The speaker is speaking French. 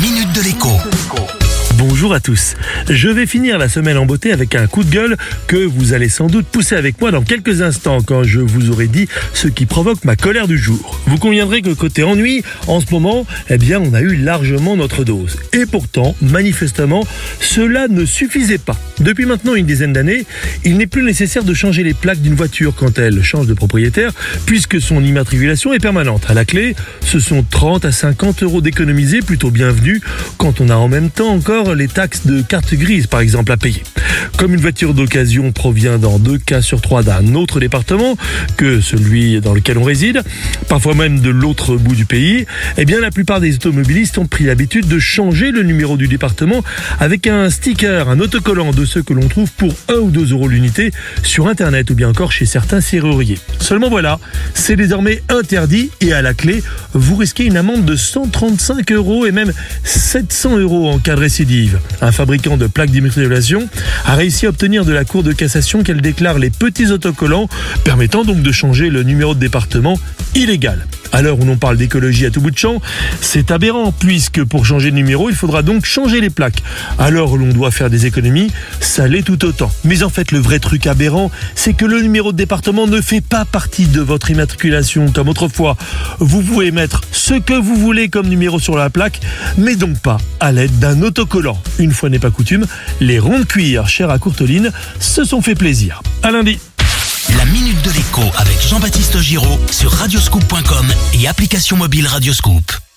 minute de l'écho. Bonjour à tous. Je vais finir la semaine en beauté avec un coup de gueule que vous allez sans doute pousser avec moi dans quelques instants quand je vous aurai dit ce qui provoque ma colère du jour. Vous conviendrez que côté ennui, en ce moment, eh bien, on a eu largement notre dose. Et pourtant, manifestement, cela ne suffisait pas. Depuis maintenant une dizaine d'années, il n'est plus nécessaire de changer les plaques d'une voiture quand elle change de propriétaire, puisque son immatriculation est permanente. À la clé, ce sont 30 à 50 euros d'économisés, plutôt bienvenus, quand on a en même temps encore les taxes de carte grise, par exemple, à payer. Comme une voiture d'occasion provient dans deux cas sur trois d'un autre département que celui dans lequel on réside, parfois même de l'autre bout du pays, eh bien la plupart des automobilistes ont pris l'habitude de changer le numéro du département avec un sticker, un autocollant de ceux que l'on trouve pour 1 ou 2 euros l'unité sur internet ou bien encore chez certains serruriers. Seulement voilà, c'est désormais interdit et à la clé, vous risquez une amende de 135 euros et même 700 euros en cas de récidive. Un fabricant de plaques d'immatriculation a réussi à obtenir de la Cour de cassation qu'elle déclare les petits autocollants, permettant donc de changer le numéro de département illégal. À l'heure où l'on parle d'écologie à tout bout de champ, c'est aberrant puisque pour changer de numéro, il faudra donc changer les plaques. Alors l'on doit faire des économies, ça l'est tout autant. Mais en fait, le vrai truc aberrant, c'est que le numéro de département ne fait pas partie de votre immatriculation comme autrefois. Vous pouvez mettre ce que vous voulez comme numéro sur la plaque, mais donc pas à l'aide d'un autocollant. Une fois n'est pas coutume, les ronds de cuir chers se sont fait plaisir. À lundi. La minute de l'écho avec Jean-Baptiste Giraud sur radioscoop.com et application mobile Radioscoop.